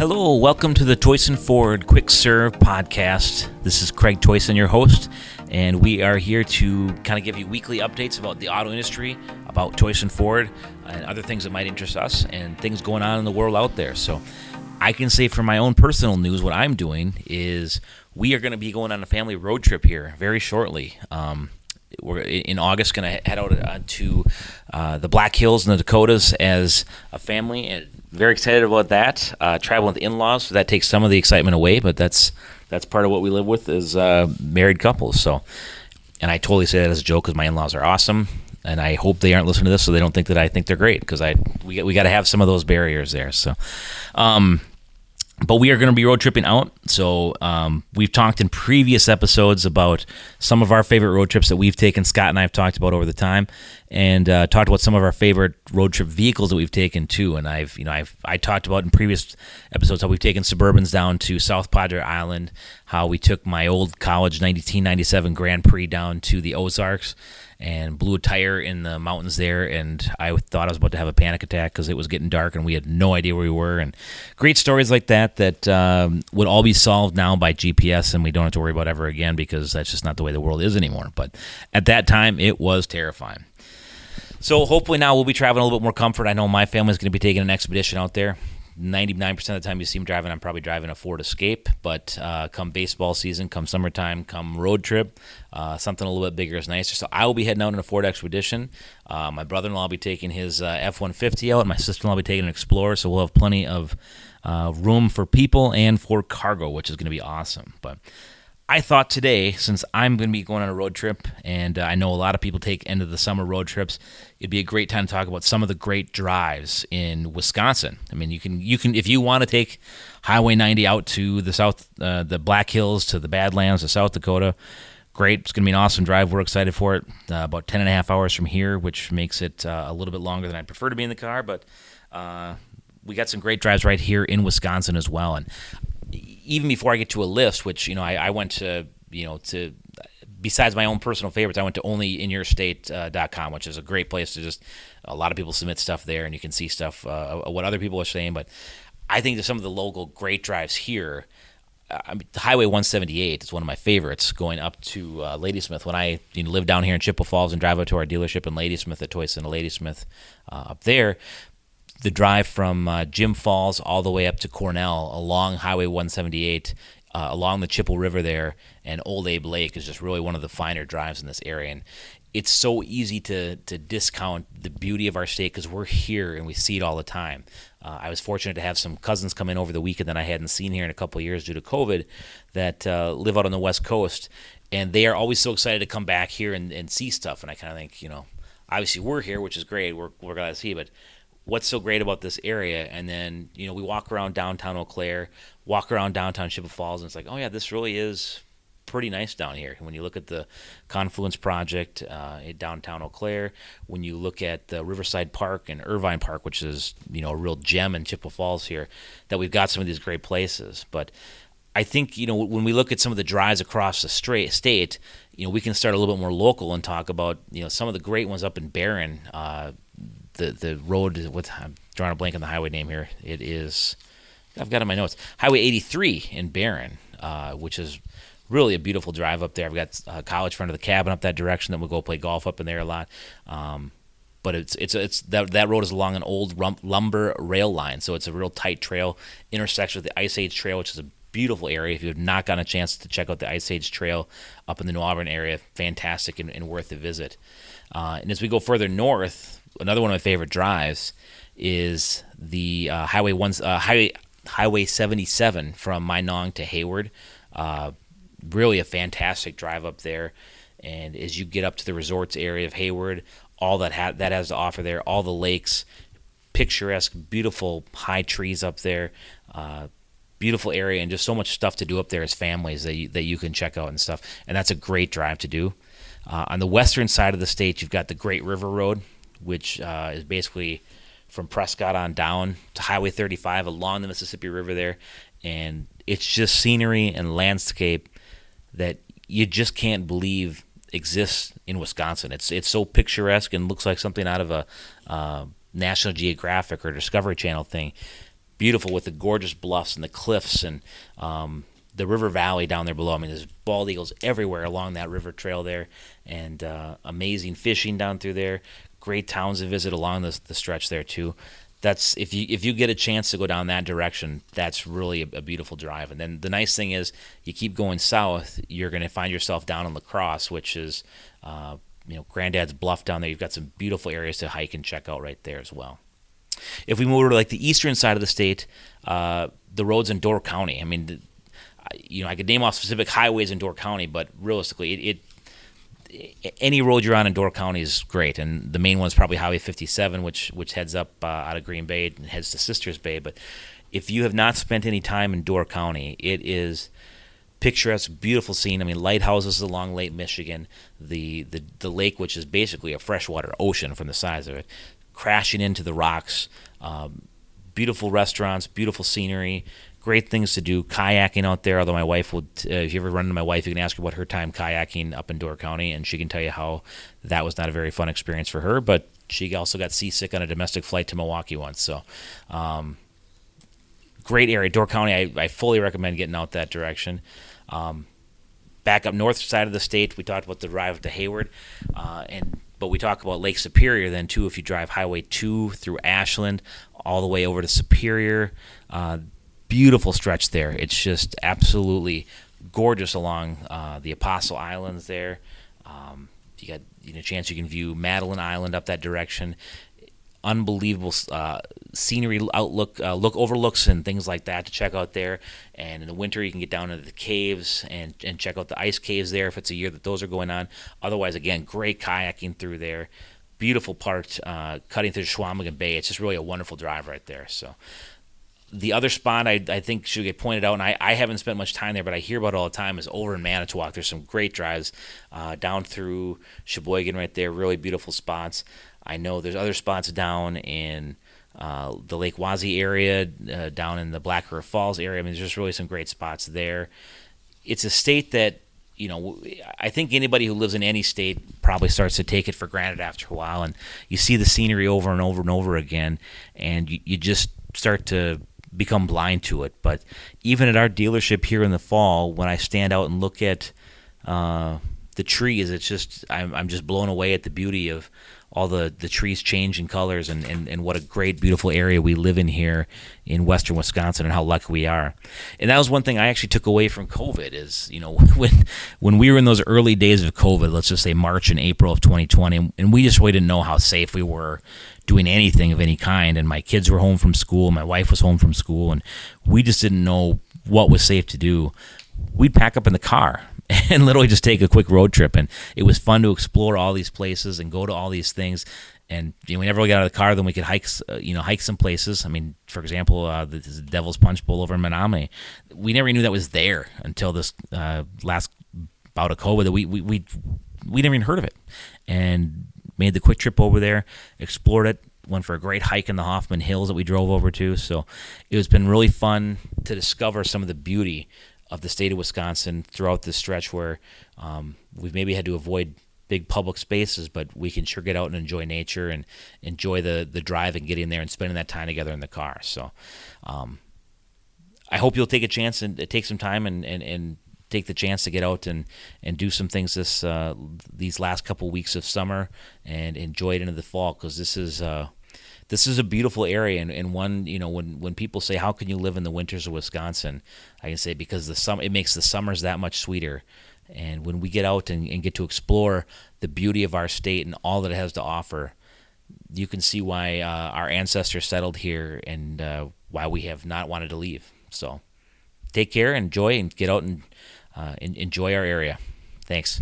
Hello, welcome to the Toycen Ford Quick Serve podcast. This is Craig Toycen, your host, and we are here to kind of give you weekly updates about the auto industry, about Toycen Ford, and other things that might interest us, and things going on in the world out there. So, I can say from my own personal news, what I'm doing is we are going to be going on a family road trip here very shortly. Um, we're in August going to head out uh, to uh, the Black Hills in the Dakotas as a family, and very excited about that. Uh, traveling with in-laws, so that takes some of the excitement away, but that's that's part of what we live with as uh, married couples. So, and I totally say that as a joke because my in-laws are awesome, and I hope they aren't listening to this so they don't think that I think they're great because I we we got to have some of those barriers there. So, um, but we are going to be road tripping out. So um, we've talked in previous episodes about some of our favorite road trips that we've taken. Scott and I have talked about over the time, and uh, talked about some of our favorite road trip vehicles that we've taken too. And I've, you know, I've I talked about in previous episodes how we've taken Suburbans down to South Padre Island, how we took my old college 1997 Grand Prix down to the Ozarks and blew a tire in the mountains there. And I thought I was about to have a panic attack because it was getting dark and we had no idea where we were. And great stories like that that um, would all be solved now by GPS and we don't have to worry about ever again because that's just not the way the world is anymore. But at that time, it was terrifying. So hopefully now we'll be traveling a little bit more comfort. I know my family's going to be taking an expedition out there. 99% of the time you see me driving, I'm probably driving a Ford Escape. But uh, come baseball season, come summertime, come road trip, uh, something a little bit bigger is nicer. So I will be heading out in a Ford Expedition. Uh, my brother in law will be taking his uh, F 150 out. My sister in law will be taking an Explorer. So we'll have plenty of uh, room for people and for cargo, which is going to be awesome. But I thought today, since I'm going to be going on a road trip, and uh, I know a lot of people take end of the summer road trips, it'd be a great time to talk about some of the great drives in Wisconsin. I mean, you can you can if you want to take Highway 90 out to the south, uh, the Black Hills to the Badlands to South Dakota. Great, it's going to be an awesome drive. We're excited for it. Uh, about 10 and a half hours from here, which makes it uh, a little bit longer than I'd prefer to be in the car, but uh, we got some great drives right here in Wisconsin as well. And even before I get to a list, which you know I, I went to you know to besides my own personal favorites, I went to onlyinyourstate.com, which is a great place to just a lot of people submit stuff there, and you can see stuff uh, what other people are saying. But I think that some of the local great drives here. Uh, Highway 178 is one of my favorites going up to uh, Ladysmith. When I you know, live down here in Chippewa Falls and drive up to our dealership in Ladysmith at Toycen Ladysmith uh, up there, the drive from uh, Jim Falls all the way up to Cornell along Highway 178, uh, along the Chippewa River there, and Old Abe Lake is just really one of the finer drives in this area. And it's so easy to to discount the beauty of our state because we're here and we see it all the time. Uh, I was fortunate to have some cousins come in over the weekend that I hadn't seen here in a couple years due to COVID that uh, live out on the West Coast, and they are always so excited to come back here and, and see stuff. And I kind of think, you know, obviously we're here, which is great. We're we're glad to see, but what's so great about this area and then you know we walk around downtown eau claire walk around downtown chippewa falls and it's like oh yeah this really is pretty nice down here when you look at the confluence project uh, in downtown eau claire when you look at the riverside park and irvine park which is you know a real gem in chippewa falls here that we've got some of these great places but I think you know when we look at some of the drives across the straight state, you know we can start a little bit more local and talk about you know some of the great ones up in Barron. Uh, the the road with I'm drawing a blank on the highway name here. It is I've got it in my notes Highway 83 in Barron, uh, which is really a beautiful drive up there. I've got a college friend of the cabin up that direction that we'll go play golf up in there a lot. Um, but it's it's it's that that road is along an old lumber rail line, so it's a real tight trail. Intersects with the Ice Age Trail, which is a beautiful area. If you have not gotten a chance to check out the Ice Age Trail up in the New Auburn area, fantastic and, and worth a visit. Uh, and as we go further north, another one of my favorite drives is the uh, Highway one uh, Highway Highway 77 from Minong to Hayward. Uh, really a fantastic drive up there. And as you get up to the resorts area of Hayward, all that ha- that has to offer there, all the lakes, picturesque, beautiful high trees up there, uh, beautiful area, and just so much stuff to do up there as families that you, that you can check out and stuff. And that's a great drive to do. Uh, on the western side of the state, you've got the Great River Road, which uh, is basically from Prescott on down to Highway 35 along the Mississippi River there. And it's just scenery and landscape that you just can't believe exists in Wisconsin. It's it's so picturesque and looks like something out of a uh, National Geographic or Discovery Channel thing. beautiful with the gorgeous bluffs and the cliffs and um, the river valley down there below. I mean, there's bald eagles everywhere along that river trail there, and uh, amazing fishing down through there. Great towns to visit along the, the stretch there too. That's if you if you get a chance to go down that direction, that's really a, a beautiful drive. And then the nice thing is, you keep going south, you're going to find yourself down in La Crosse, which is uh, you know Granddad's Bluff down there. You've got some beautiful areas to hike and check out right there as well. If we move over to like the eastern side of the state, uh, the roads in Door County. I mean, you know, I could name off specific highways in Door County, but realistically, it, it any road you're on in Door County is great, and the main one is probably Highway 57, which which heads up uh, out of Green Bay and heads to Sisters Bay. But if you have not spent any time in Door County, it is picturesque, beautiful scene. I mean, lighthouses along Lake Michigan, the, the the lake, which is basically a freshwater ocean from the size of it, crashing into the rocks. Um, beautiful restaurants, beautiful scenery, great things to do. Kayaking out there, although my wife would, uh, if you ever run into my wife, you can ask her about her time kayaking up in Door County, and she can tell you how that was not a very fun experience for her. But she also got seasick on a domestic flight to Milwaukee once. So, um, great area. Door County, I, I, fully recommend getting out that direction. Um, back up north side of the state, we talked about the drive to Hayward, uh, and but we talk about Lake Superior then too. If you drive Highway 2 through Ashland all the way over to Superior, uh, beautiful stretch there. It's just absolutely gorgeous along uh, the Apostle Islands there. Um, you got you know, a chance you can view Madeline Island up that direction. Unbelievable uh, scenery outlook, uh, look overlooks and things like that to check out there. And in the winter, you can get down into the caves and, and check out the ice caves there if it's a year that those are going on. Otherwise, again, great kayaking through there. Beautiful part, uh, cutting through Chequamegon Bay. It's just really a wonderful drive right there. So, the other spot I, I think should get pointed out, and I, I haven't spent much time there, but I hear about all the time, is over in Manitowoc. There's some great drives uh, down through Sheboygan right there, really beautiful spots. I know there's other spots down in uh, the Lake Wazee area, uh, down in the Black River Falls area. I mean, there's just really some great spots there. It's a state that you know, I think anybody who lives in any state probably starts to take it for granted after a while, and you see the scenery over and over and over again, and you, you just start to become blind to it. But even at our dealership here in the fall, when I stand out and look at uh, the trees, it's just I'm, I'm just blown away at the beauty of all the, the trees change in colors and, and, and what a great, beautiful area we live in here in western Wisconsin and how lucky we are. And that was one thing I actually took away from COVID is, you know, when when we were in those early days of COVID, let's just say March and April of 2020, and we just really didn't know how safe we were doing anything of any kind. And my kids were home from school, my wife was home from school, and we just didn't know what was safe to do. We'd pack up in the car and literally just take a quick road trip. And it was fun to explore all these places and go to all these things. And you know, we never really got out of the car. Then we could hike, uh, you know, hike some places. I mean, for example, uh, the, the, Devil's Punch Bowl over in Menomonie. We never knew that was there until this uh, last bout of COVID. That we we we we never even heard of it, and made the quick trip over there, explored it, went for a great hike in the Hoffman Hills that we drove over to. So it has been really fun to discover some of the beauty of the state of Wisconsin throughout this stretch where um, we've maybe had to avoid big public spaces, but we can sure get out and enjoy nature and enjoy the the drive and getting there and spending that time together in the car. So um, I hope you'll take a chance and take some time and, and, and take the chance to get out and, and do some things this uh, these last couple weeks of summer and enjoy it into the fall because this is uh, this is a beautiful area and, and one you know when when people say how can you live in the winters of Wisconsin? I can say because the sum it makes the summers that much sweeter. And when we get out and, and get to explore the beauty of our state and all that it has to offer you can see why uh, our ancestors settled here and uh, why we have not wanted to leave. So take care enjoy and get out and uh, enjoy our area. Thanks